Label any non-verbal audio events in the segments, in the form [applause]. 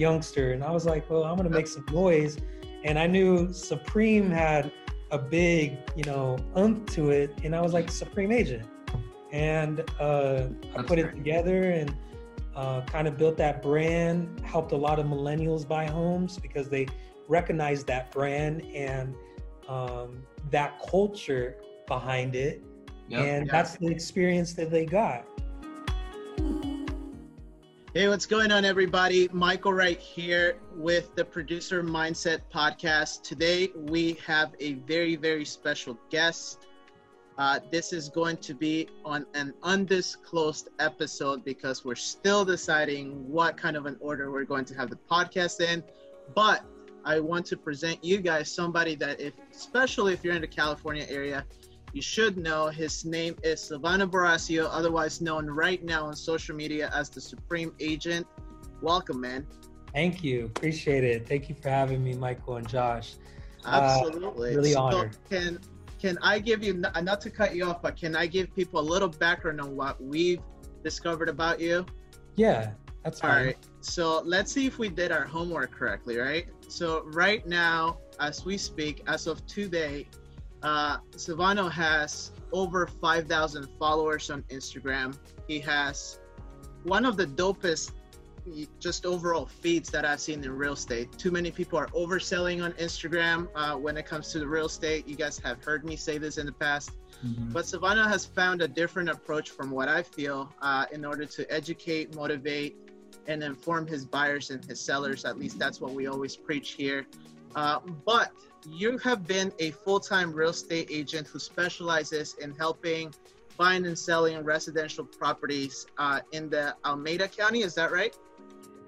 youngster, and I was like, well, I'm gonna make some noise, and I knew Supreme had a big, you know, umph to it, and I was like Supreme Agent, and uh, I put it together and uh, kind of built that brand, helped a lot of millennials buy homes because they recognized that brand and um, that culture behind it, yep, and yeah. that's the experience that they got. Hey, what's going on, everybody? Michael right here with the Producer Mindset Podcast. Today, we have a very, very special guest. Uh, this is going to be on an undisclosed episode because we're still deciding what kind of an order we're going to have the podcast in. But I want to present you guys somebody that, if especially if you're in the California area, you should know his name is Silvano Barocio, otherwise known right now on social media as the Supreme Agent. Welcome, man. Thank you. Appreciate it. Thank you for having me, Michael and Josh. Uh, Absolutely. Uh, really so honored. Can can I give you not to cut you off, but can I give people a little background on what we've discovered about you? Yeah, that's fine. All right. So let's see if we did our homework correctly, right? So right now, as we speak, as of today, uh, Silvano has over 5,000 followers on Instagram. He has one of the dopest just overall feeds that I've seen in real estate. Too many people are overselling on Instagram uh, when it comes to the real estate. You guys have heard me say this in the past. Mm-hmm. But Silvano has found a different approach from what I feel uh, in order to educate, motivate, and inform his buyers and his sellers. At least that's what we always preach here. Uh, but you have been a full-time real estate agent who specializes in helping buying and selling residential properties uh, in the Alameda County. Is that right?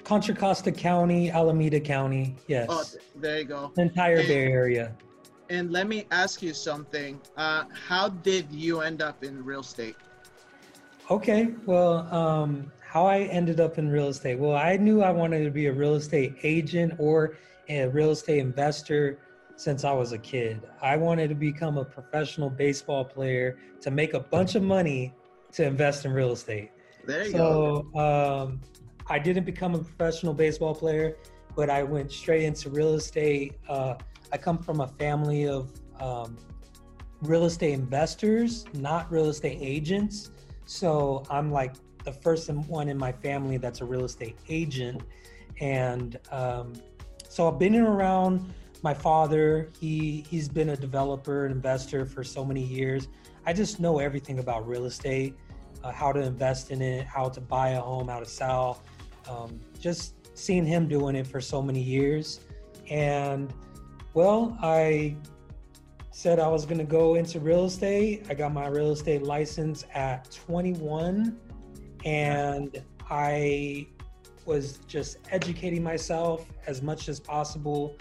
Contra Costa County, Alameda County. Yes. Oh, there you go. Entire and, Bay Area. And let me ask you something. Uh, how did you end up in real estate? Okay. Well, um, how I ended up in real estate. Well, I knew I wanted to be a real estate agent or a real estate investor since I was a kid. I wanted to become a professional baseball player to make a bunch of money to invest in real estate. There you so, go. Um, I didn't become a professional baseball player, but I went straight into real estate. Uh, I come from a family of um, real estate investors, not real estate agents. So I'm like the first one in my family that's a real estate agent. And um, so I've been around my father. He he's been a developer and investor for so many years. I just know everything about real estate, uh, how to invest in it, how to buy a home, how to sell. Um, just seeing him doing it for so many years, and well, I said I was going to go into real estate. I got my real estate license at 21, and I was just educating myself as much as possible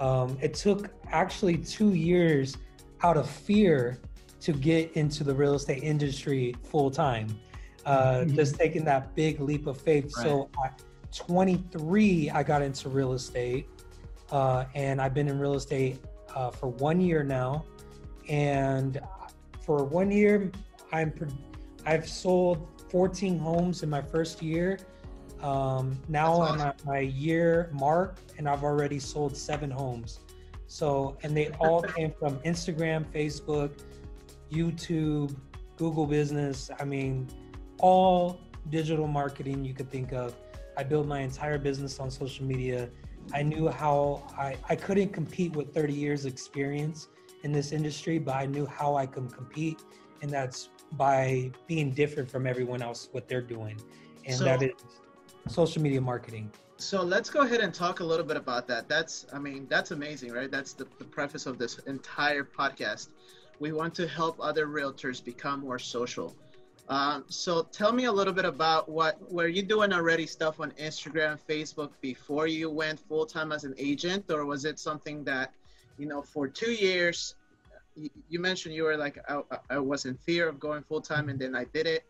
um, it took actually two years out of fear to get into the real estate industry full time. Uh, mm-hmm. Just taking that big leap of faith. Right. So, at 23, I got into real estate, uh, and I've been in real estate uh, for one year now. And for one year, I'm I've sold 14 homes in my first year um, now awesome. I'm at my year mark, and I've already sold seven homes. So, and they all [laughs] came from Instagram, Facebook, YouTube, Google Business. I mean, all digital marketing you could think of. I built my entire business on social media. I knew how I, I couldn't compete with 30 years experience in this industry, but I knew how I can compete. And that's by being different from everyone else, what they're doing. And so, that is social media marketing. So let's go ahead and talk a little bit about that. That's, I mean, that's amazing, right? That's the, the preface of this entire podcast. We want to help other realtors become more social. Um, so tell me a little bit about what were you doing already stuff on Instagram, Facebook before you went full time as an agent, or was it something that, you know, for two years, you, you mentioned you were like I, I was in fear of going full time, and then I did it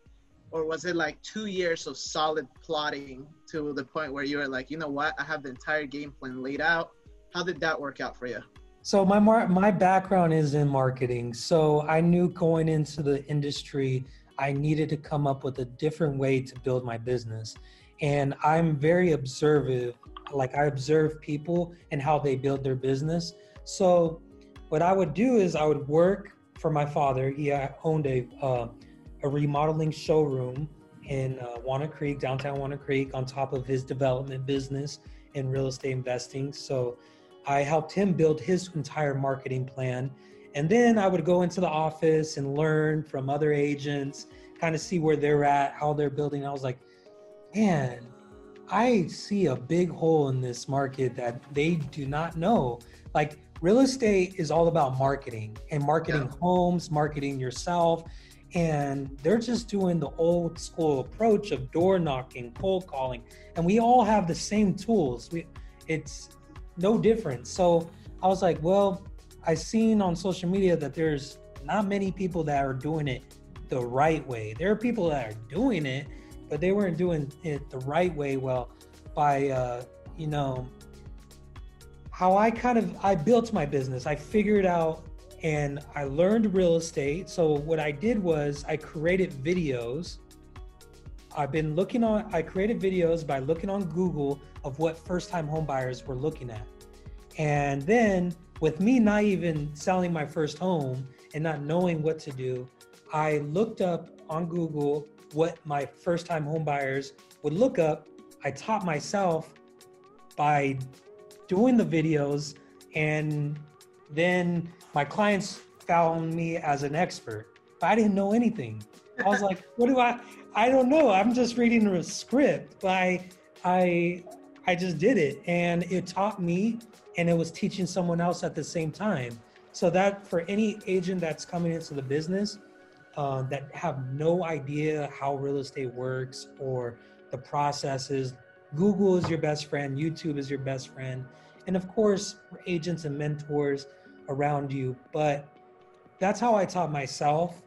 or was it like two years of solid plotting to the point where you were like, you know what, I have the entire game plan laid out? How did that work out for you? So my mar- my background is in marketing, so I knew going into the industry, I needed to come up with a different way to build my business, and I'm very observant like I observe people and how they build their business. So what I would do is I would work for my father. He uh, owned a uh, a remodeling showroom in uh, Walnut Creek, downtown Walnut Creek, on top of his development business and real estate investing. So I helped him build his entire marketing plan. And then I would go into the office and learn from other agents, kind of see where they're at, how they're building. I was like, man, I see a big hole in this market that they do not know. Like real estate is all about marketing and marketing yeah. homes, marketing yourself. And they're just doing the old school approach of door knocking, cold calling. And we all have the same tools. We, it's no different. So I was like, well, I seen on social media that there's not many people that are doing it the right way. There are people that are doing it, but they weren't doing it the right way. Well, by uh, you know how I kind of I built my business. I figured out and I learned real estate. So what I did was I created videos. I've been looking on I created videos by looking on Google of what first-time homebuyers were looking at. And then with me not even selling my first home and not knowing what to do, I looked up on Google what my first time home buyers would look up. I taught myself by doing the videos and then my clients found me as an expert. But I didn't know anything. I was like, what do I I don't know. I'm just reading a script, I I I just did it and it taught me and it was teaching someone else at the same time. So that for any agent that's coming into the business, uh, that have no idea how real estate works or the processes. Google is your best friend, YouTube is your best friend, and of course, for agents and mentors around you. But that's how I taught myself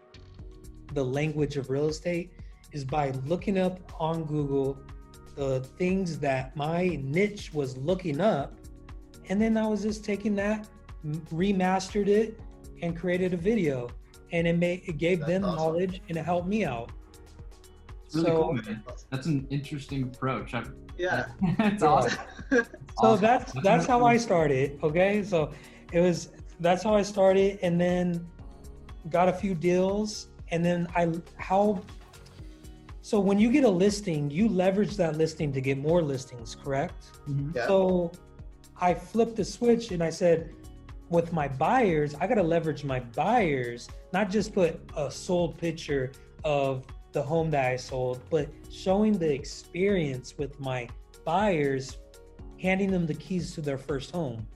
the language of real estate is by looking up on Google the things that my niche was looking up. And then I was just taking that, remastered it, and created a video and it made it gave That's them awesome. knowledge and it helped me out. Really so, cool, man. That's an interesting approach. i yeah, [laughs] [laughs] that's awesome. so awesome. that's that's how I started. Okay, so it was that's how I started, and then got a few deals, and then I how. So when you get a listing, you leverage that listing to get more listings, correct? Mm-hmm. Yeah. So I flipped the switch and I said, with my buyers, I got to leverage my buyers, not just put a sold picture of the home that I sold, but showing the experience with my buyers, handing them the keys to their first home.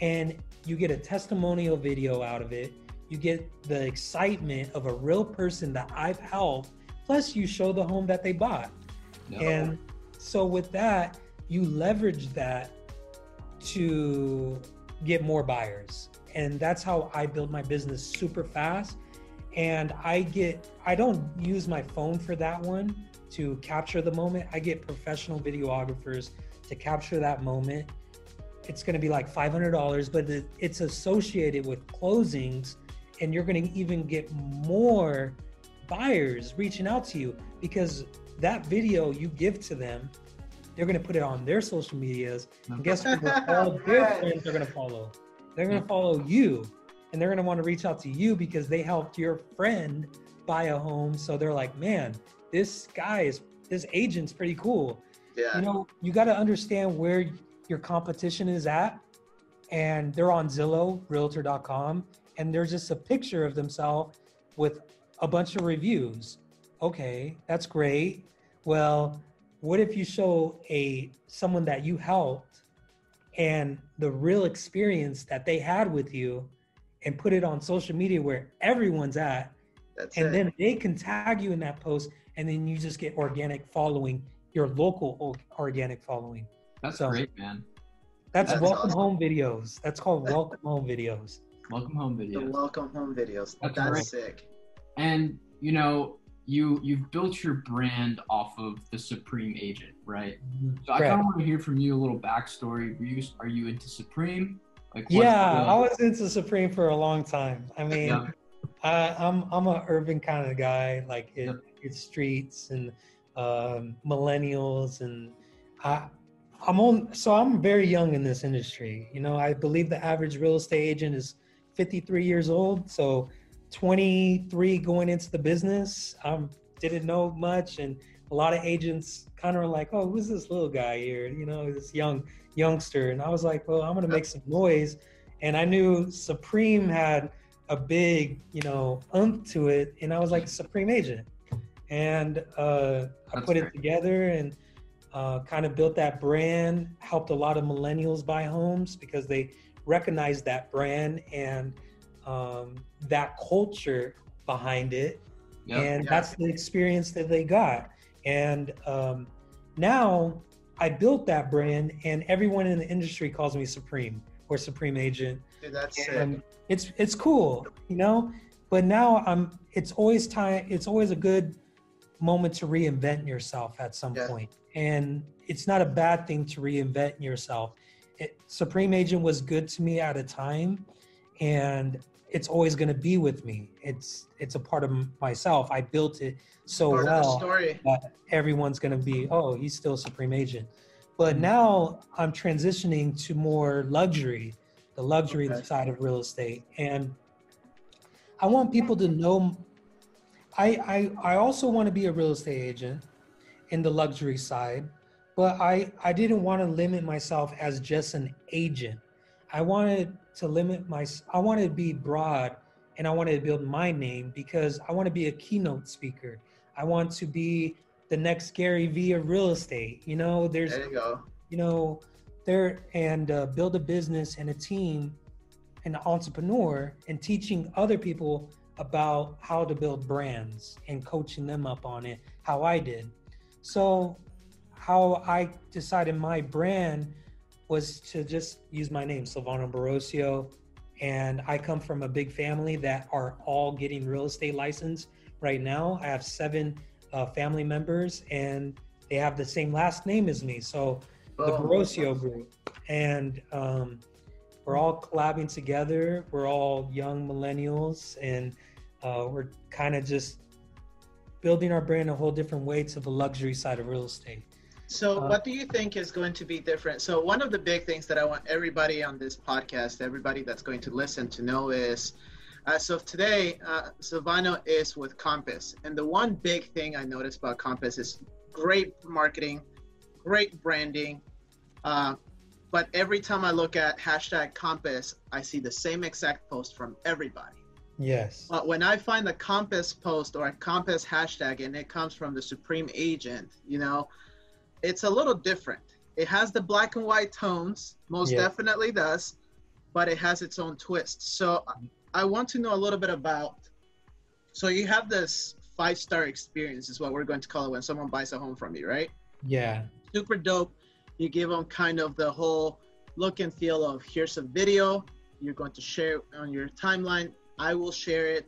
And you get a testimonial video out of it. You get the excitement of a real person that I've helped. Plus, you show the home that they bought. No. And so, with that, you leverage that to get more buyers. And that's how I build my business super fast. And I get, I don't use my phone for that one to capture the moment. I get professional videographers to capture that moment. It's going to be like $500, but it's associated with closings, and you're going to even get more buyers reaching out to you because that video you give to them, they're going to put it on their social medias. And guess what? All [laughs] their friends are going to follow. They're going to follow you and they're going to want to reach out to you because they helped your friend buy a home. So they're like, man, this guy is, this agent's pretty cool. Yeah. You know, you got to understand where your competition is at. And they're on Zillow, realtor.com, and there's just a picture of themselves with a bunch of reviews. Okay, that's great. Well, what if you show a someone that you helped and the real experience that they had with you and put it on social media where everyone's at. That's and it. then they can tag you in that post and then you just get organic following, your local organic following. That's so, great, man. That's, that's welcome awesome. home videos. That's called welcome home videos. Welcome home videos. The welcome home videos. That's, that's sick. And you know, you you've built your brand off of the Supreme Agent, right? Mm-hmm. So I kind of want to hear from you a little backstory. Were you are you into Supreme? Like yeah, I was into Supreme for a long time. I mean, yeah. I, I'm I'm a urban kind of guy. Like it, it's streets and um, millennials, and I I'm on, so I'm very young in this industry. You know, I believe the average real estate agent is 53 years old. So 23 going into the business, um, didn't know much. And a lot of agents kind of were like, oh, who's this little guy here? You know, this young youngster. And I was like, well, I'm going to make some noise. And I knew Supreme had a big, you know, umph to it. And I was like, Supreme agent. And uh, I put great. it together and uh, kind of built that brand, helped a lot of millennials buy homes because they recognized that brand and um, that culture behind it. Yep, and yeah. that's the experience that they got. And um, now I built that brand, and everyone in the industry calls me Supreme or Supreme Agent. Dude, that's and sick. It's it's cool, you know. But now I'm. It's always time. It's always a good moment to reinvent yourself at some yeah. point and it's not a bad thing to reinvent yourself. It, Supreme Agent was good to me at a time, and it's always going to be with me. It's it's a part of myself. I built it so part well that everyone's going to be, oh, he's still Supreme Agent. But now I'm transitioning to more luxury, the luxury okay. side of real estate, and I want people to know. I I, I also want to be a real estate agent in the luxury side, but I, I didn't want to limit myself as just an agent. I wanted to limit my, I wanted to be broad and I wanted to build my name because I want to be a keynote speaker. I want to be the next Gary Vee of real estate. You know, there's, there you go. You know, there and uh, build a business and a team, and an entrepreneur, and teaching other people about how to build brands and coaching them up on it, how I did. So, how I decided my brand was to just use my name, Silvano Barocio. And I come from a big family that are all getting real estate license right now. I have seven uh, family members, and they have the same last name as me. So, the oh, Barocio group. And um, we're all collabing together. We're all young millennials, and uh, we're kind of just building our brand a whole different way to the luxury side of real estate. So, uh, what do you think is going to be different? So, one of the big things that I want everybody on this podcast, everybody that's going to listen to know is uh, so today, uh, Silvano is with Compass. And the one big thing I noticed about Compass is great marketing, great branding. Uh, but every time I look at hashtag Compass, I see the same exact post from everybody. Yes. But when I find a Compass post or a Compass hashtag and it comes from the Supreme Agent, you know, it's a little different. It has the black and white tones, most definitely does, but it has its own twist. So I want to know a little bit about. So you have this five star experience, is what we're going to call it when someone buys a home from you, right? Yeah. Super dope. You give them kind of the whole look and feel of here's a video you're going to share on your timeline I will share it.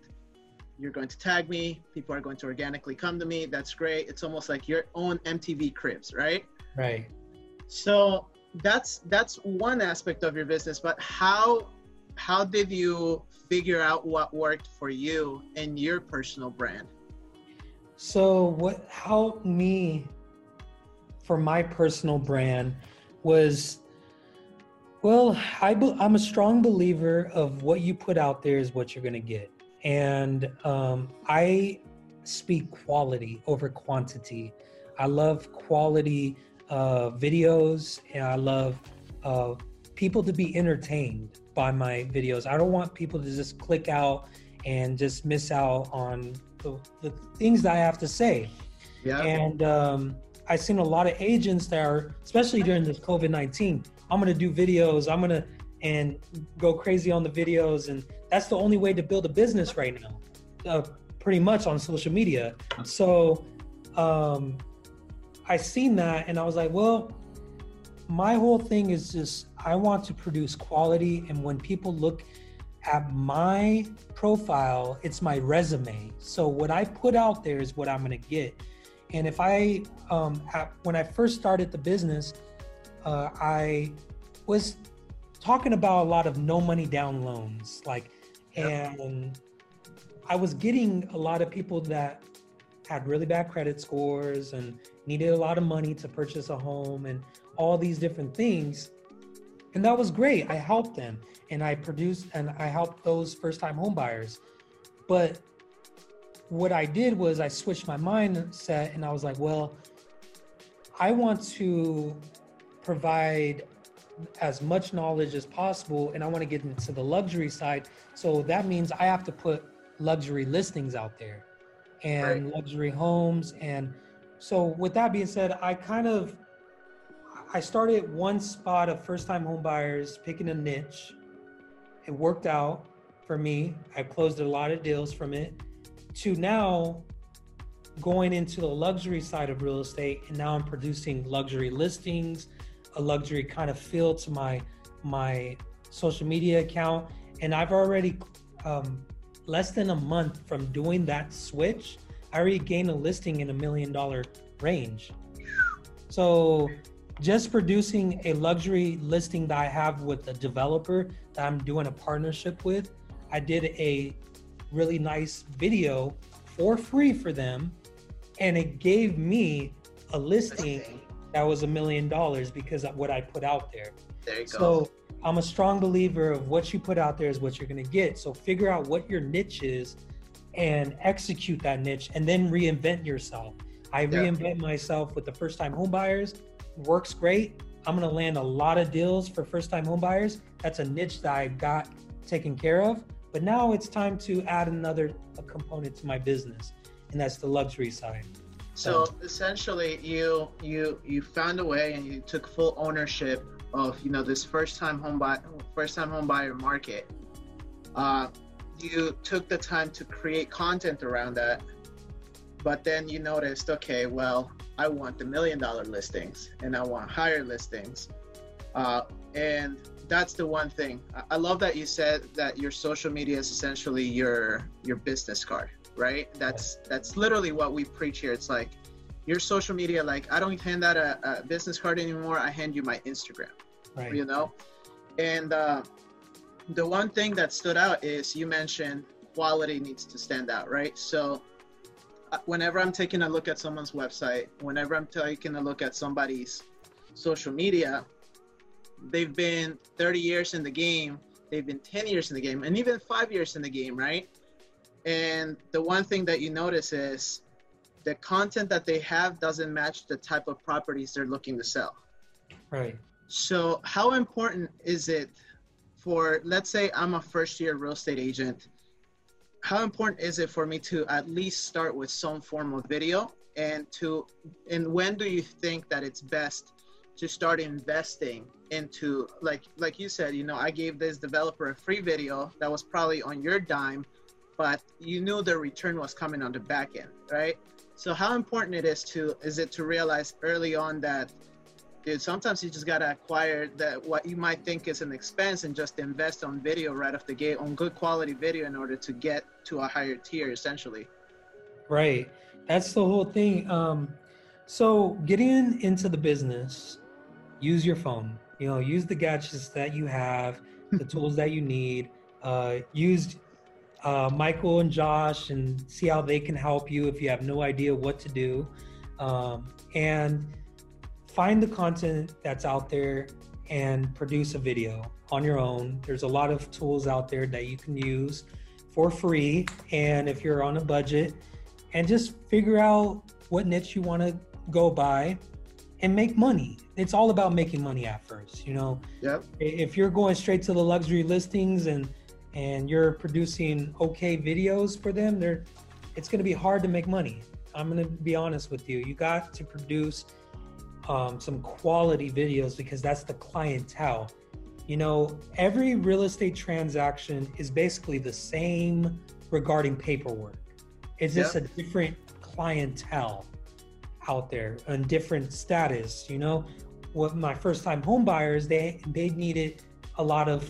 You're going to tag me. People are going to organically come to me. That's great. It's almost like your own MTV Cribs, right? Right. So that's that's one aspect of your business. But how how did you figure out what worked for you and your personal brand? So what helped me for my personal brand was well, I be, I'm a strong believer of what you put out there is what you're going to get. And um, I speak quality over quantity. I love quality uh, videos and I love uh, people to be entertained by my videos. I don't want people to just click out and just miss out on the, the things that I have to say. Yeah. And um, I've seen a lot of agents that are, especially during this COVID 19, I'm gonna do videos. I'm gonna and go crazy on the videos, and that's the only way to build a business right now, uh, pretty much on social media. So um, I seen that, and I was like, well, my whole thing is just I want to produce quality, and when people look at my profile, it's my resume. So what I put out there is what I'm gonna get. And if I, um, when I first started the business, uh, I was talking about a lot of no money down loans, like, yep. and I was getting a lot of people that had really bad credit scores and needed a lot of money to purchase a home and all these different things. And that was great. I helped them and I produced and I helped those first time home buyers. But what I did was I switched my mindset and I was like, well, I want to provide as much knowledge as possible and I want to get into the luxury side. So that means I have to put luxury listings out there and right. luxury homes. And so with that being said, I kind of I started one spot of first time home buyers picking a niche. It worked out for me. I closed a lot of deals from it to now going into the luxury side of real estate and now I'm producing luxury listings, a luxury kind of feel to my my social media account and I've already um, less than a month from doing that switch, I already gained a listing in a million dollar range. So just producing a luxury listing that I have with a developer that I'm doing a partnership with, I did a really nice video for free for them and it gave me a listing that was a million dollars because of what I put out there. There you so go. I'm a strong believer of what you put out there is what you're going to get. So figure out what your niche is and execute that niche and then reinvent yourself. I yeah. reinvent myself with the first time homebuyers. Works great. I'm going to land a lot of deals for first time homebuyers. That's a niche that I got taken care of. But now it's time to add another component to my business, and that's the luxury side. So essentially, you you you found a way and you took full ownership of you know this first time home buy first time home buyer market. Uh, you took the time to create content around that, but then you noticed, okay, well, I want the million dollar listings and I want higher listings, uh, and that's the one thing. I love that you said that your social media is essentially your your business card, right? That's that's literally what we preach here. It's like your social media. Like I don't hand out a, a business card anymore. I hand you my Instagram. Right. You know, and uh, the one thing that stood out is you mentioned quality needs to stand out, right? So uh, whenever I'm taking a look at someone's website, whenever I'm taking a look at somebody's social media, they've been 30 years in the game, they've been 10 years in the game, and even five years in the game, right? And the one thing that you notice is the content that they have doesn't match the type of properties they're looking to sell. Right. So, how important is it for, let's say, I'm a first year real estate agent? How important is it for me to at least start with some form of video? And to, and when do you think that it's best to start investing into like like you said you know i gave this developer a free video that was probably on your dime but you knew the return was coming on the back end right? So how important it is to is it to realize early on that dude sometimes you just gotta acquire that what you might think is an expense and just invest on video right off the gate on good quality video in order to get to a higher tier essentially. Right. That's the whole thing. Um so getting into the business use your phone. You know use the gadgets that you have the tools that you need. Uh, use uh, michael and josh and see how they can help you if you have no idea what to do um, and find the content that's out there and produce a video on your own there's a lot of tools out there that you can use for free and if you're on a budget and just figure out what niche you want to go by and make money. It's all about making money at first, you know. Yep. If you're going straight to the luxury listings and and you're producing okay videos for them, they're it's going to be hard to make money. I'm going to be honest with you. You got to produce um, some quality videos because that's the clientele. You know, every real estate transaction is basically the same regarding paperwork. It's just yep. a different clientele out there and different status. You know, what my first time home buyers, they they needed a lot of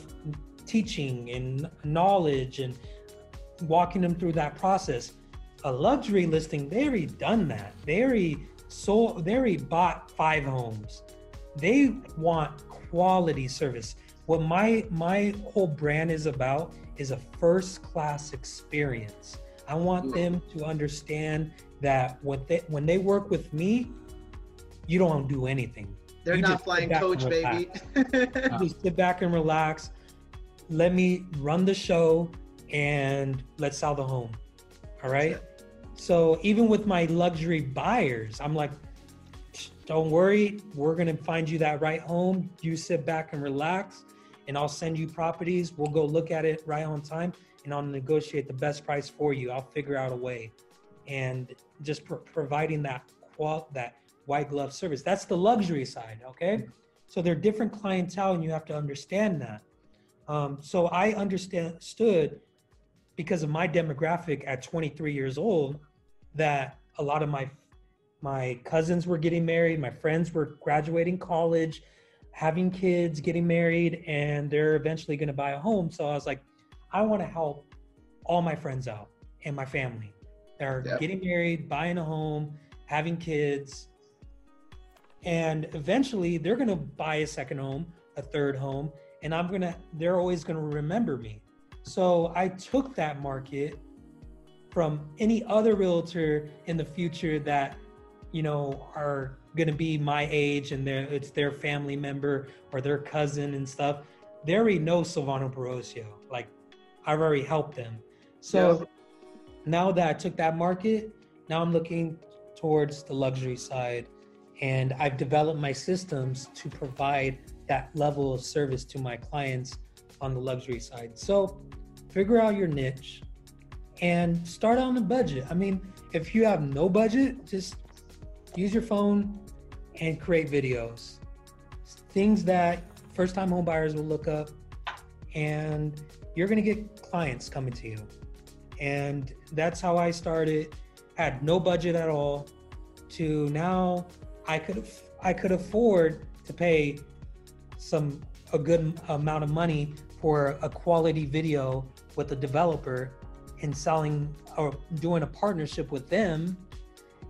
teaching and knowledge and walking them through that process. A luxury listing, they already done that. They already sold, they already bought five homes. They want quality service. What my my whole brand is about is a first class experience. I want mm. them to understand that when they when they work with me, you don't do anything. They're You not flying coach, baby. You just sit back and relax. Let me run the show and let's sell the home. All right. So even with my luxury buyers, I'm like, don't worry, we're gonna find you that right home. You sit back and relax, and I'll send you properties. We'll go look at it right on time, and I'll negotiate the best price for you. I'll figure out a way, and just pro- providing that qual that white glove service. That's the luxury side. Okay, so they're different clientele, and you have to understand that. Um, so I understood because of my demographic at 23 years old that a lot of my my cousins were getting married my friends were graduating college having kids getting married and they're eventually going to buy a home so i was like i want to help all my friends out and my family they're Yep. getting married buying a home having kids and eventually they're going to buy a second home a third home and i'm to they're always to remember me so I took that market from any other realtor in the future that, you know, are going to be my age and their, it's their family member or their cousin and stuff. They already know Silvano Barocio. Like I've already helped them. So Yeah. now that I took that market, now I'm looking towards the luxury side and I've developed my systems to provide that level of service to my clients on the luxury side. So figure out your niche and start on a budget. I mean, if you have no budget, just use your phone and create videos. Things that first time home buyers will look up and you're going to get clients coming to you. And that's how I started. Had no budget at all to now I could I could afford to pay some a good amount of money for a quality video with a developer and selling or doing a partnership with them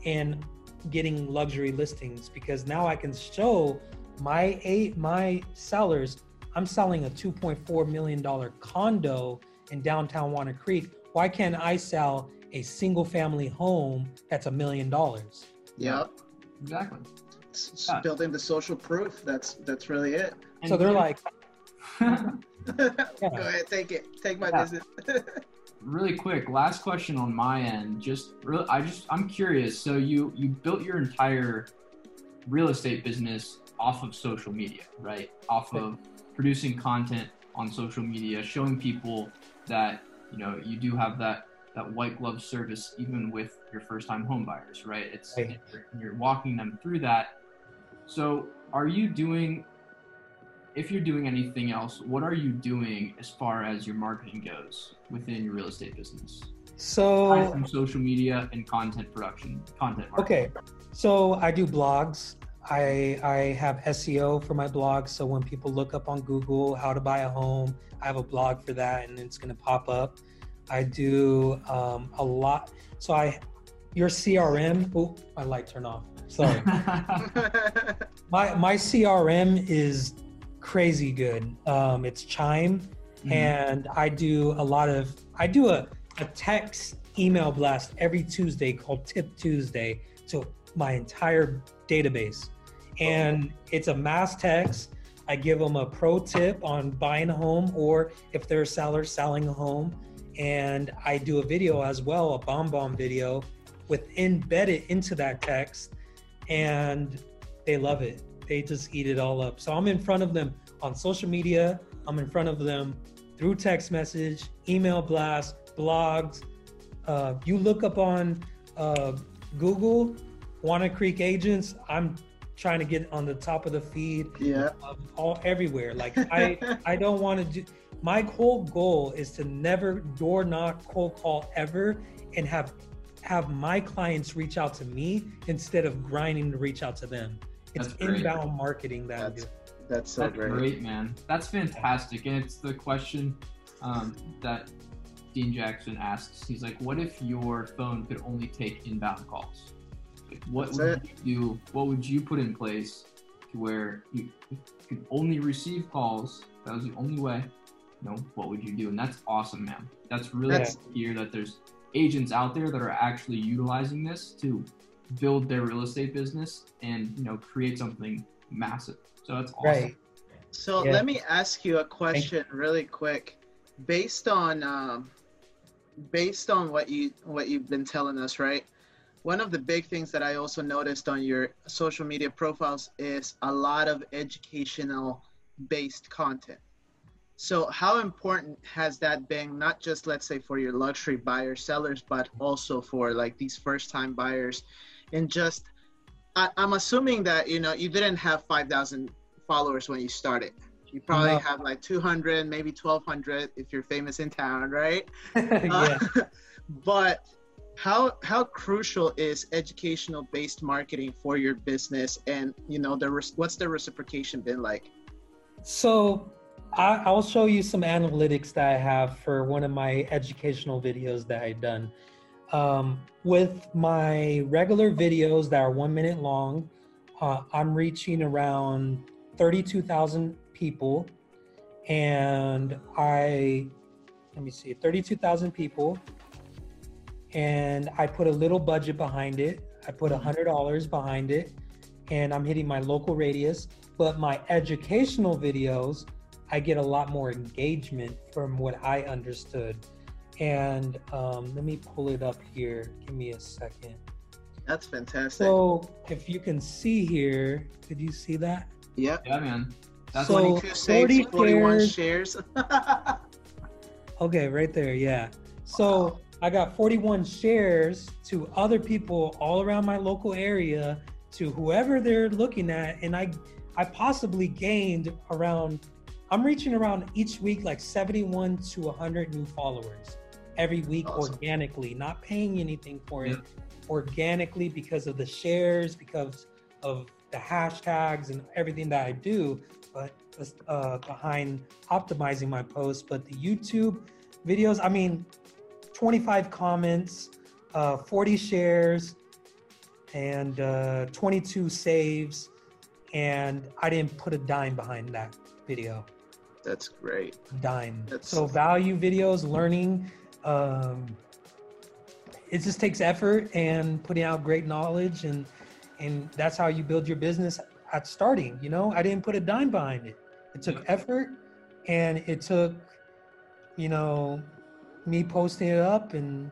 and getting luxury listings because now I can show my eight my sellers I'm selling a 2.4 million dollar condo in downtown Walnut Creek. Why can't I sell a single family home that's a million dollars? Yep. Exactly. It's just Yeah. building the social proof. That's that's really it. So they're like, [laughs] Go ahead, take it. Take my Yeah. business. [laughs] really quick last question on my end just really i just i'm curious so you you built your entire real estate business off of social media right off of producing content on social media showing people that you know you do have that that white glove service even with your first time home buyers right it's Right. you're, you're walking them through that so are you doing if you're doing anything else, what are you doing as far as your marketing goes within your real estate business? So from social media and content production, content marketing. Okay, so I do blogs. I I have SEO for my blog, so when people look up on Google how to buy a home, I have a blog for that, and it's going to pop up. I do um, a lot. So I, your CRM. Oh, my light turned off. Sorry. [laughs] my my CRM is crazy good. Um, it's Chime, Mhm. and I do a lot of I do a, a text email blast every Tuesday called Tip Tuesday to my entire database, and it's a mass text. I give them a pro tip on buying a home, or if they're a seller selling a home, and I do a video as well, a BombBomb video, with embedded into that text, and they love it. They just eat it all up. So I'm in front of them on social media. I'm in front of them through text message, email blast, blogs. Uh, you look up on uh, Google, Walnut Creek agents. I'm trying to get on the top of the feed yeah. of all everywhere. Like [laughs] I, I don't want to do. My whole goal is to never door knock, cold call ever, and have have my clients reach out to me instead of grinding to reach out to them. It's That's great. inbound marketing that I do. That's that's so That's great. great. man. That's fantastic. And it's the question um, that Dean Jackson asks. He's like, what if your phone could only take inbound calls? Like, what That's would you do? What would you put in place to where you could only receive calls? That was the only way. You know, what would you do? And that's awesome, man. That's really That's- good that there's agents out there that are actually utilizing this to build their real estate business and you know create something massive. So that's awesome. Right. So Yeah. let me ask you a question really quick, based on um, based on what you what you've been telling us, right? One of the big things that I also noticed on your social media profiles is a lot of educational based content. So how important has that been not just let's say for your luxury buyers sellers but also for like these first time buyers and just I, I'm assuming that you know you didn't have 5,000 followers when you started. You probably No. have like 200, maybe 1,200 if you're famous in town, right? [laughs] yeah. Uh, [laughs] but how how crucial is educational based marketing for your business, and you know the what's the reciprocation been like? So I'll show you some analytics that I have for one of my educational videos that I've done. Um, with my regular videos that are one minute long, uh, I'm reaching around 32,000 people. And I, let me see, 32,000 people. And I put a little budget behind it. I put a $100 behind it. And I'm hitting my local radius but my educational videos i get a lot more engagement from what i understood and um, let me pull it up here give me a second That's fantastic. so if you can see here could you see that yep. Yeah, man. That's So- 22 saves, 40 41 shares. shares. [laughs] okay right there yeah so i got 41 shares to other people all around my local area to whoever they're looking at and i i possibly gained around i'm reaching around each week like 71 to 100 new followers every week Awesome. organically not paying anything for it organically because of the shares because of the hashtags and everything that i do but uh, behind optimizing my posts. But the youtube videos i mean 25 comments uh, 40 shares and uh, 22 saves and i didn't put a dime behind that video That's great. dime That's- so value videos learning um, it just takes effort and putting out great knowledge and and that's how you build your business at starting you know i didn't put a dime behind it it took Yeah. effort and it took you know me posting it up and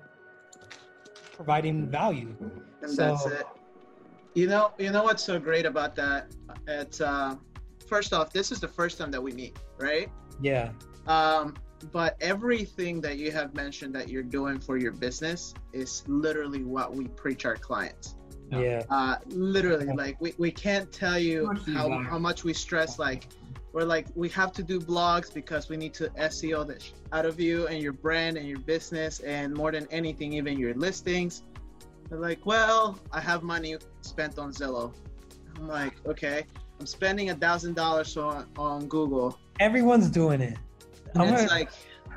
providing value and So- that's it. You know, you know what's so great about that? It's uh, first off, this is the first time that we meet, right? yeah Um, but everything that you have mentioned that you're doing for your business is literally what we preach our clients. Yeah. yeah Uh, literally, Yeah. like we, we can't tell you how, how much we stress. Like we're like we have to do blogs because we need to SEO this out of you and your brand and your business, and more than anything, even your listings. They're like, well, I have money spent on Zillow. I'm like, okay, I'm spending a thousand dollars on on Google. everyone's doing it And I'm it's gonna- like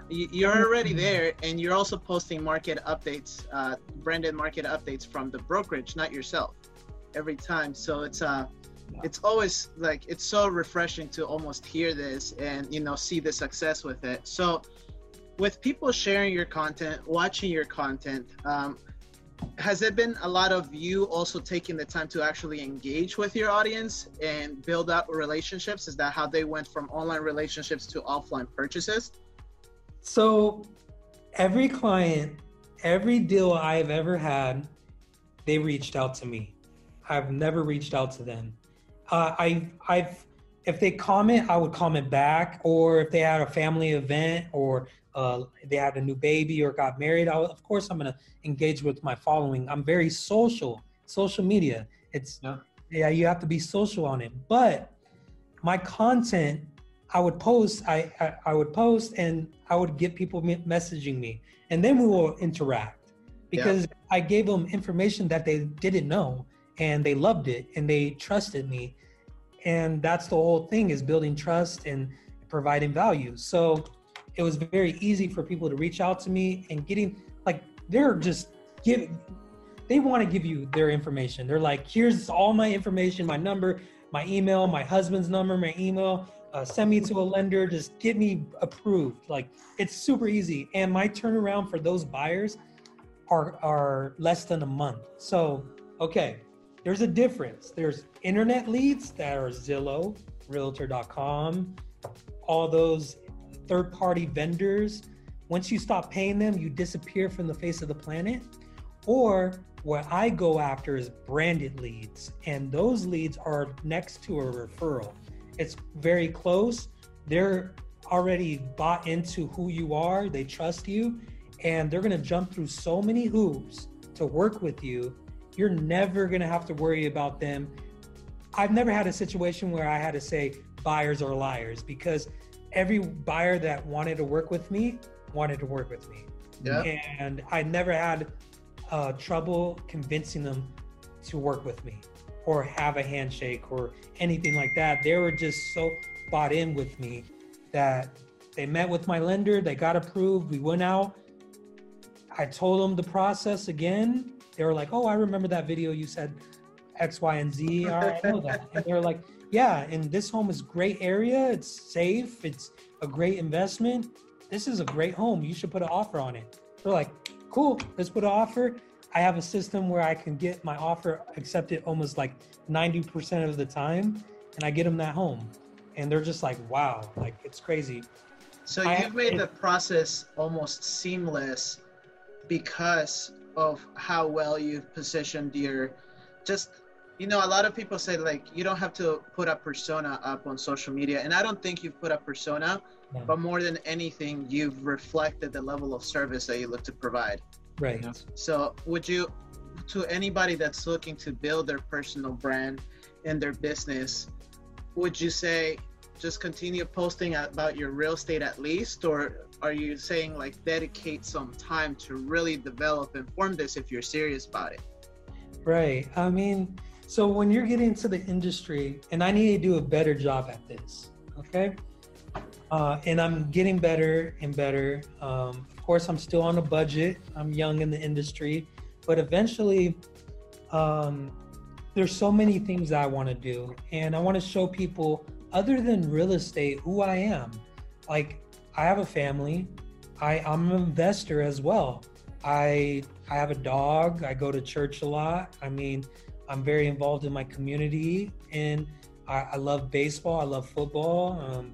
you're already there, and you're also posting market updates, uh, branded market updates from the brokerage, not yourself, every time. So it's uh, it's always like it's so refreshing to almost hear this and you know see the success with it. So with people sharing your content, watching your content. Um, has it been a lot of you also taking the time to actually engage with your audience and build up relationships? Is that how they went from online relationships to offline purchases? So every client, every deal I've ever had, they reached out to me. I've never reached out to them. Uh, I, I've, if they comment, I would comment back. Or if they had a family event, or uh, they had a new baby, or got married, I, of course I'm gonna engage with my following. I'm very social. Social media. It's Yeah. yeah, you have to be social on it. But my content I would post, I, I, I would post and I would get people messaging me and then we will interact because I gave them information that they didn't know and they loved it and they trusted me. And that's the whole thing is building trust and providing value. So it was very easy for people to reach out to me and getting like, they're just giving, they want to give you their information. They're like, here's all my information, my number, my email, my husband's number, my email. Uh, send me to a lender. Just get me approved. Like it's super easy. And my turnaround for those buyers are are less than a month. So okay, there's a difference. There's internet leads that are Zillow, Realtor.com, all those third-party vendors. Once you stop paying them, you disappear from the face of the planet. Or what I go after is branded leads, and those leads are next to a referral. It's very close. They're already bought into who you are, they trust you, and they're gonna jump through so many hoops to work with you. You're never gonna have to worry about them. I've never had a situation where I had to say buyers are liars because every buyer that wanted to work with me wanted to work with me. Yeah. And I never had uh, trouble convincing them to work with me or have a handshake or anything like that. They were just so bought in with me that they met with my lender, they got approved, we went out. I told them the process again. They were like, "Oh, I remember that video you said X, Y, and Z. are. I know that." And they're like, [laughs] "Yeah, and this home is great area. It's safe. It's a great investment. This is a great home. You should put an offer on it." They're like, "Cool, let's put an offer." I have a system where I can get my offer accepted almost like 90% of the time, and I get them that home. And they're just like, wow, like it's crazy. So I- you've made it- the process almost seamless because of how well you've positioned your just you know a lot of people say like you don't have to put a persona up on social media and i don't think you've put a persona No. but more than anything you've reflected the level of service that you look to provide Right. Yeah. so would you to anybody that's looking to build their personal brand in their business would you say just continue posting about your real estate at least or are you saying like dedicate some time to really develop and form this if you're serious about it Right. I mean, so when you're getting into the industry, and I need to do a better job at this, okay? Uh, and I'm getting better and better. Um, of course, I'm still on a budget. I'm young in the industry, but eventually, um, there's so many things that I want to do, and I want to show people, other than real estate, who I am. Like, I have a family. I, I'm an investor as well. I I have a dog. I go to church a lot. I mean, I'm very involved in my community, and I, I love baseball. I love football. Um,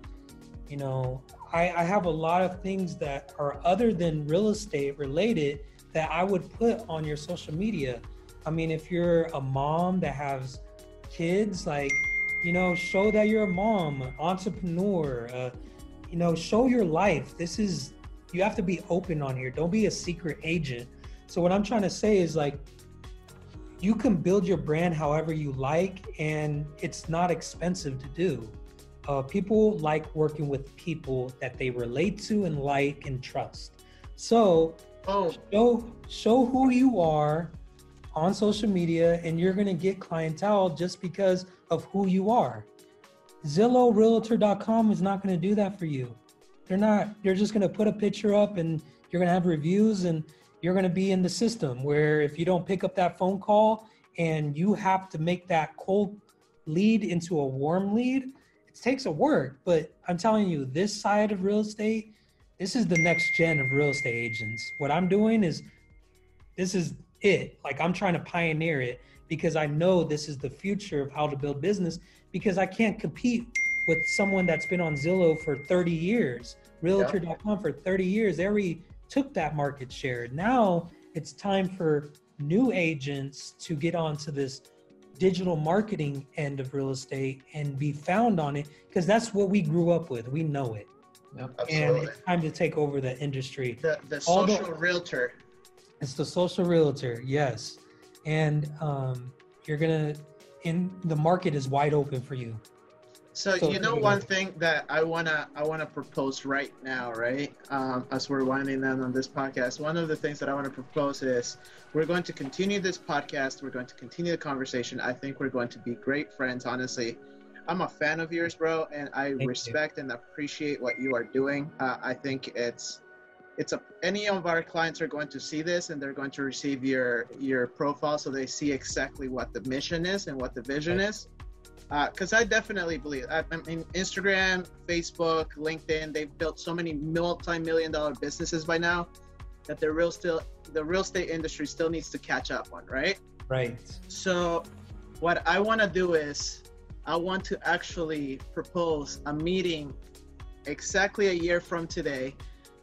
you know, I, I have a lot of things that are other than real estate related that I would put on your social media. I mean, if you're a mom that has kids, like, you know, show that you're a mom, entrepreneur. Uh, you know, show your life. This is you have to be open on here. Don't be a secret agent. So what I'm trying to say is like you can build your brand however you like and it's not expensive to do. Uh, people like working with people that they relate to and like and trust. So oh show show who you are on social media and you're going to get clientele just because of who you are. Zillow realtor.com is not going to do that for you. They're not they're just going to put a picture up and you're going to have reviews and you're going to be in the system where if you don't pick up that phone call and you have to make that cold lead into a warm lead, it takes a work, but I'm telling you this side of real estate this is the next gen of real estate agents. What I'm doing is this is it. Like I'm trying to pioneer it because I know this is the future of how to build business because I can't compete with someone that's been on Zillow for 30 years, realtor.com for 30 years. Already took that market share. Now it's time for new agents to get onto this digital marketing end of real estate and be found on it because that's what we grew up with. We know it. Yep. And it's time to take over the industry. the, the All the- social realtor It's the social realtor, yes. And um, you're gonna, in the market is wide open for you. So, you know you one thing that I wanna I wanna propose right now, right? Um, as we're winding down on this podcast, one of the things that I want to propose is we're going to continue this podcast. We're going to continue the conversation. I think we're going to be great friends. Honestly, I'm a fan of yours, bro, and I you. respect and appreciate what you are doing. Uh, I think it's it's a any of our clients are going to see this and they're going to receive your your profile so they see exactly what the mission is and what the vision Right. is Uh, because I definitely believe. I, I mean, Instagram, Facebook, LinkedIn, they've built so many multi-million dollar businesses by now that the real still the real estate industry still needs to catch up on, right? Right. So, what I want to do is I want to actually propose a meeting exactly a year from today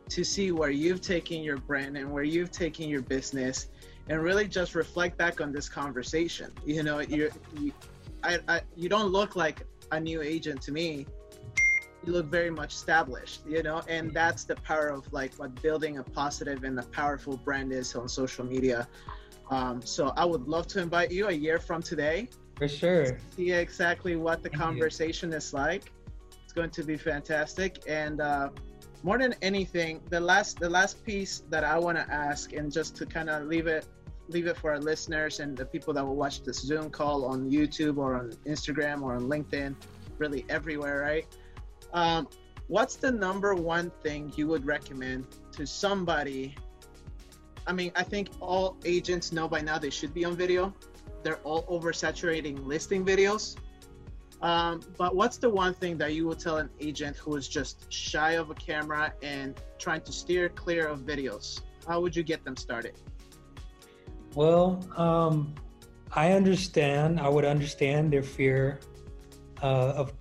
to see where you've taken your brand and where you've taken your business and really just reflect back on this conversation. You know, you, I, I, you don't look like a new agent to me. You look very much established, you know, and that's the power of like what building a positive and a powerful brand is on social media. Um, so I would love to invite you a year from today. For sure. See exactly what the Thank conversation you. is like. It's going to be fantastic. And uh, more than anything, the last the last piece that I want to ask, and just to kind of leave it leave it for our listeners and the people that will watch this Zoom call on YouTube or on Instagram or on LinkedIn, really everywhere, right? Um, what's the number one thing you would recommend to somebody I mean, I think all agents know by now they should be on video. They're all oversaturating listing videos. Um, but what's the one thing that you would tell an agent who is just shy of a camera and trying to steer clear of videos? How would you get them started? Well, um, I understand. I would understand their fear uh, of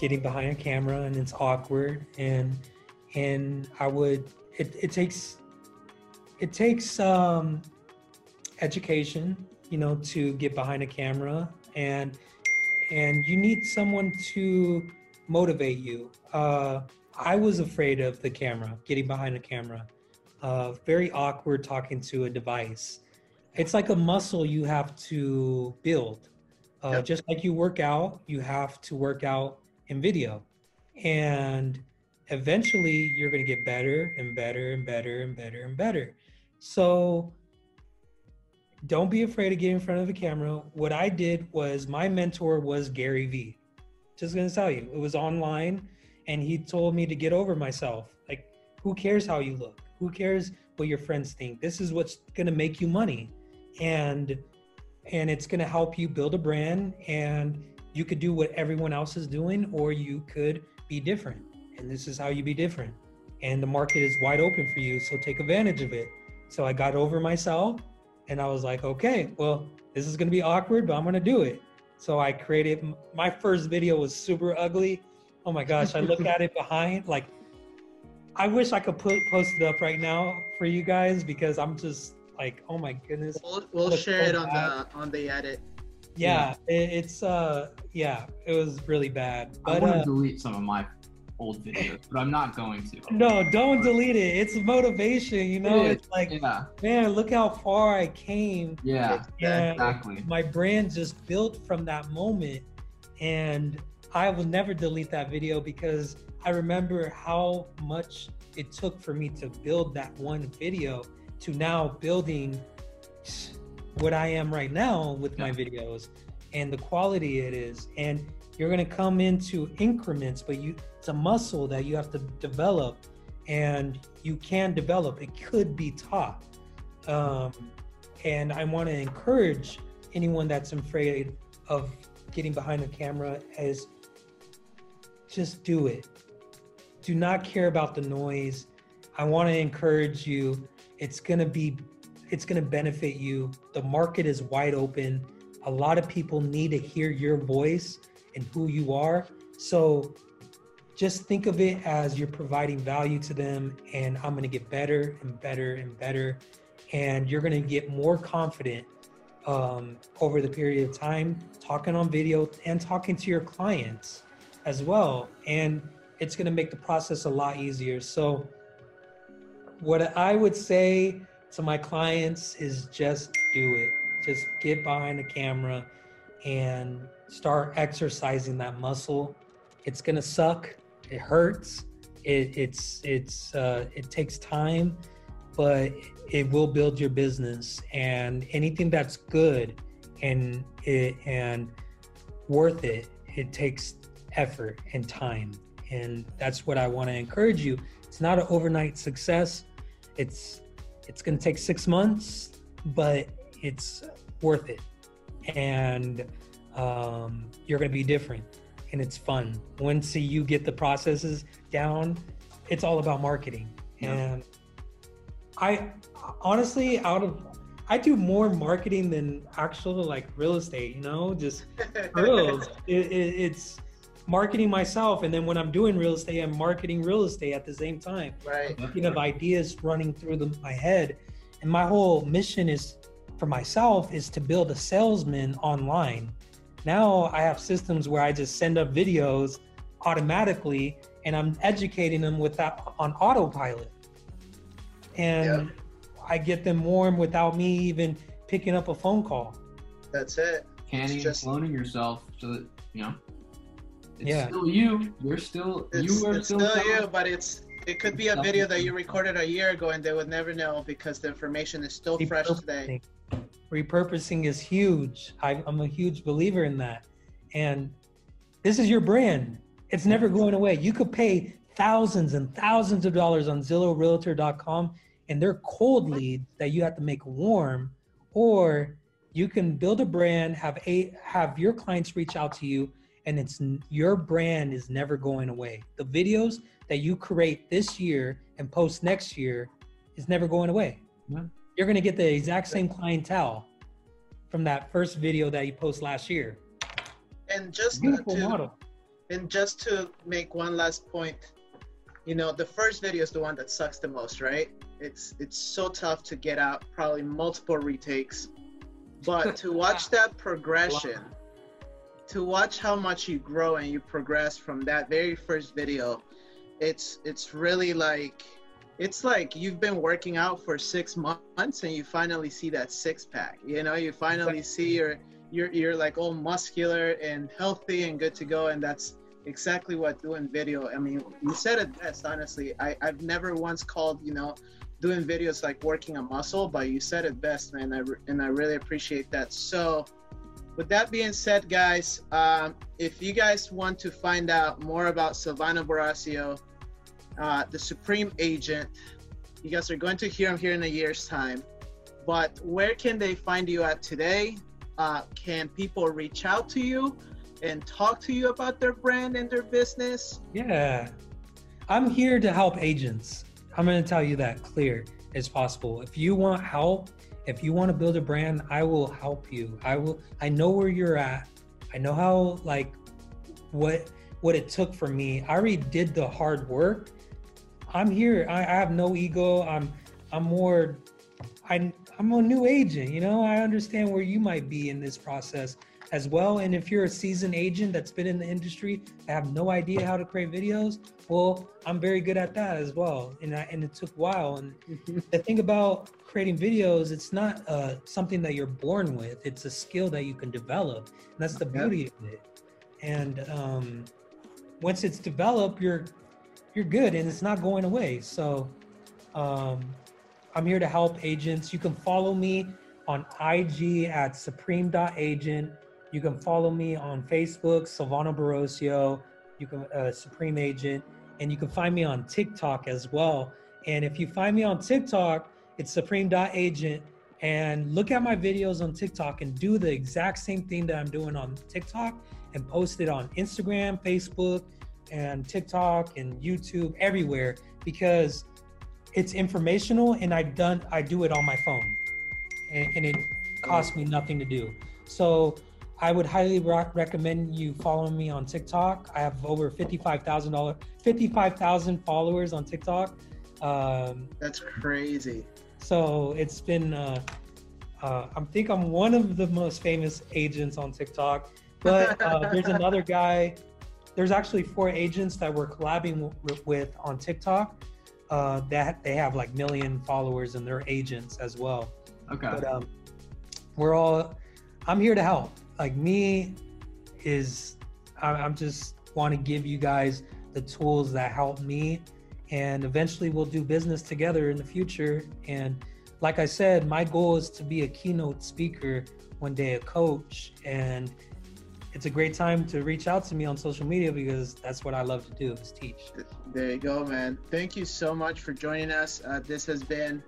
getting behind a camera and it's awkward and and I would it, it takes it takes um, education, you know, to get behind a camera, and and you need someone to motivate you. Uh, I was afraid of the camera, getting behind a camera. Uh, very awkward talking to a device. It's like a muscle you have to build. Uh, yep. Just like you work out, you have to work out in video. And eventually you're going to get better and better and better and better and better. So don't be afraid to get in front of the camera. What I did was my mentor was Gary Vee. Just gonna tell you, it was online and he told me to get over myself. Like, who cares how you look? Who cares what your friends think? This is what's gonna make you money. And and it's gonna help you build a brand and you could do what everyone else is doing or you could be different. And this is how you be different. And the market is wide open for you, so take advantage of it. So I got over myself and I was like, okay, well, this is going to be awkward, but I'm going to do it. So I created my first video was super ugly. Oh my gosh, I look at it behind like I wish I could put post it up right now for you guys because I'm just like, oh my goodness. We'll, we'll share so it on bad. the on the edit. Yeah, yeah. It, it's uh yeah, it was really bad. But, I want to uh, delete some of my old videos, but I'm not going to. [laughs] No, don't delete it. It's motivation, you know. It it's like, yeah. man, look how far I came. Yeah, yeah, exactly. My brand just built from that moment, and I will never delete that video because I remember how much it took for me to build that one video to now building what I am right now with my videos and the quality it is. And you're going to come into increments but you it's a muscle that you have to develop and you can develop. It could be taught. Um, and i want to encourage anyone that's afraid of getting behind the camera as just do it. Do not care about the noise. I want to encourage you it's going to be it's going to benefit you the market is wide open a lot of people need to hear your voice and who you are. So just think of it as you're providing value to them, and I'm going to get better and better and better. And you're going to get more confident um, over the period of time, talking on video and talking to your clients as well. And it's going to make the process a lot easier. So, what I would say to my clients is just do it. Just get behind the camera and start exercising that muscle. It's gonna suck. It hurts. It, it's it's uh, it takes time, but it will build your business. And anything that's good and it and worth it, it takes effort and time. And that's what I want to encourage you. It's not an overnight success. It's it's gonna take six months, but it's worth it. And um, you're going to be different and it's fun. Once you get the processes down, it's all about marketing. Yeah. And I honestly, out of I do more marketing than actual like real estate. You know, just [laughs] real. it, it, it's marketing myself, and then when I'm doing real estate, I'm marketing real estate at the same time. Right. Thinking of ideas running through the, my head, and my whole mission is for myself is to build a salesman online. Now I have systems where I just send up videos automatically, and I'm educating them with that on autopilot, and I get them warm without me even picking up a phone call. That's it. Canning just- and cloning yourself so that you know. It's Yeah. still you. You're still It's, you are it's still, still you, but it's it could be a video that you recorded a year ago and they would never know because the information is still fresh today. Repurposing. Repurposing is huge. I, I'm a huge believer in that. And this is your brand. It's never going away. You could pay thousands and thousands of dollars on ZillowRealtor.com and they're cold leads that you have to make warm, or you can build a brand, have a have your clients reach out to you, and it's your brand is never going away. The videos that you create this year and post next year is never going away. Yeah. You're gonna get the exact same clientele from that first video that you post last year. And just Beautiful to model. and just to make one last point, you know, the first video is the one that sucks the most, right? It's it's so tough to get out, probably multiple retakes. But to [laughs] watch that progression, to watch how much you grow and you progress from that very first video, it's it's really like it's like you've been working out for six months and you finally see that six pack. You know, you finally see your you're you're like all muscular and healthy and good to go and that's exactly what doing video i mean you said it best honestly. I i've never once called you know doing videos like working a muscle but you said it best man I, and i really appreciate that. So with that being said guys um, if you guys want to find out more about silvano Barocio, uh, the supreme agent you guys are going to hear him here in a year's time but where can they find you at today uh, can people reach out to you and talk to you about their brand and their business? Yeah. I'm here to help agents. I'm going to tell you that clear as possible. If you want help, if you want to build a brand, I will help you. I will I know where you're at. I know how like what what it took for me. I already did the hard work. I'm here. I, I have no ego. I'm I'm more I I'm a new agent, you know. I understand where you might be in this process as well. And if you're a seasoned agent that's been in the industry, I have no idea how to create videos. Well, I'm very good at that as well. And I, and it took a while. And the thing about creating videos, it's not uh, something that you're born with. It's a skill that you can develop. And that's the beauty of it. And um, once it's developed, you're you're good, and it's not going away. So um, I'm here to help agents. You can follow me on IG at supreme.agent. You can follow me on Facebook, Silvano Barocio. You can uh, Supreme Agent, and you can find me on TikTok as well. And if you find me on TikTok, it's supreme.agent. And look at my videos on TikTok and do the exact same thing that I'm doing on TikTok and post it on Instagram, Facebook, and TikTok and YouTube everywhere because it's informational and I done I do it on my phone and, and it costs me nothing to do. So I would highly re- recommend you following me on TikTok. I have over fifty-five thousand dollars, fifty-five thousand followers on TikTok. Um, That's crazy. so it's been. Uh, uh, I think I'm one of the most famous agents on TikTok, but uh, [laughs] there's another guy. There's actually four agents that we're collabing w- with on TikTok. Uh, that they have like million followers and they're agents as well Okay. but um, we're all i'm here to help like me is I- i'm just want to give you guys the tools that help me and eventually we'll do business together in the future and like i said my goal is to be a keynote speaker one day a coach and it's a great time to reach out to me on social media because that's what i love to do is teach There you go, man. Thank you so much for joining us. Uh, this has been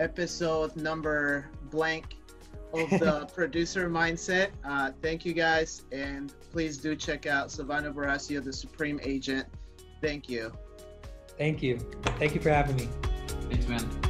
episode number blank of the producer mindset. Uh, thank you guys, and please do check out Silvano Barocio, the Supreme Agent. Thank you. thank you thank you for having me Thanks, man.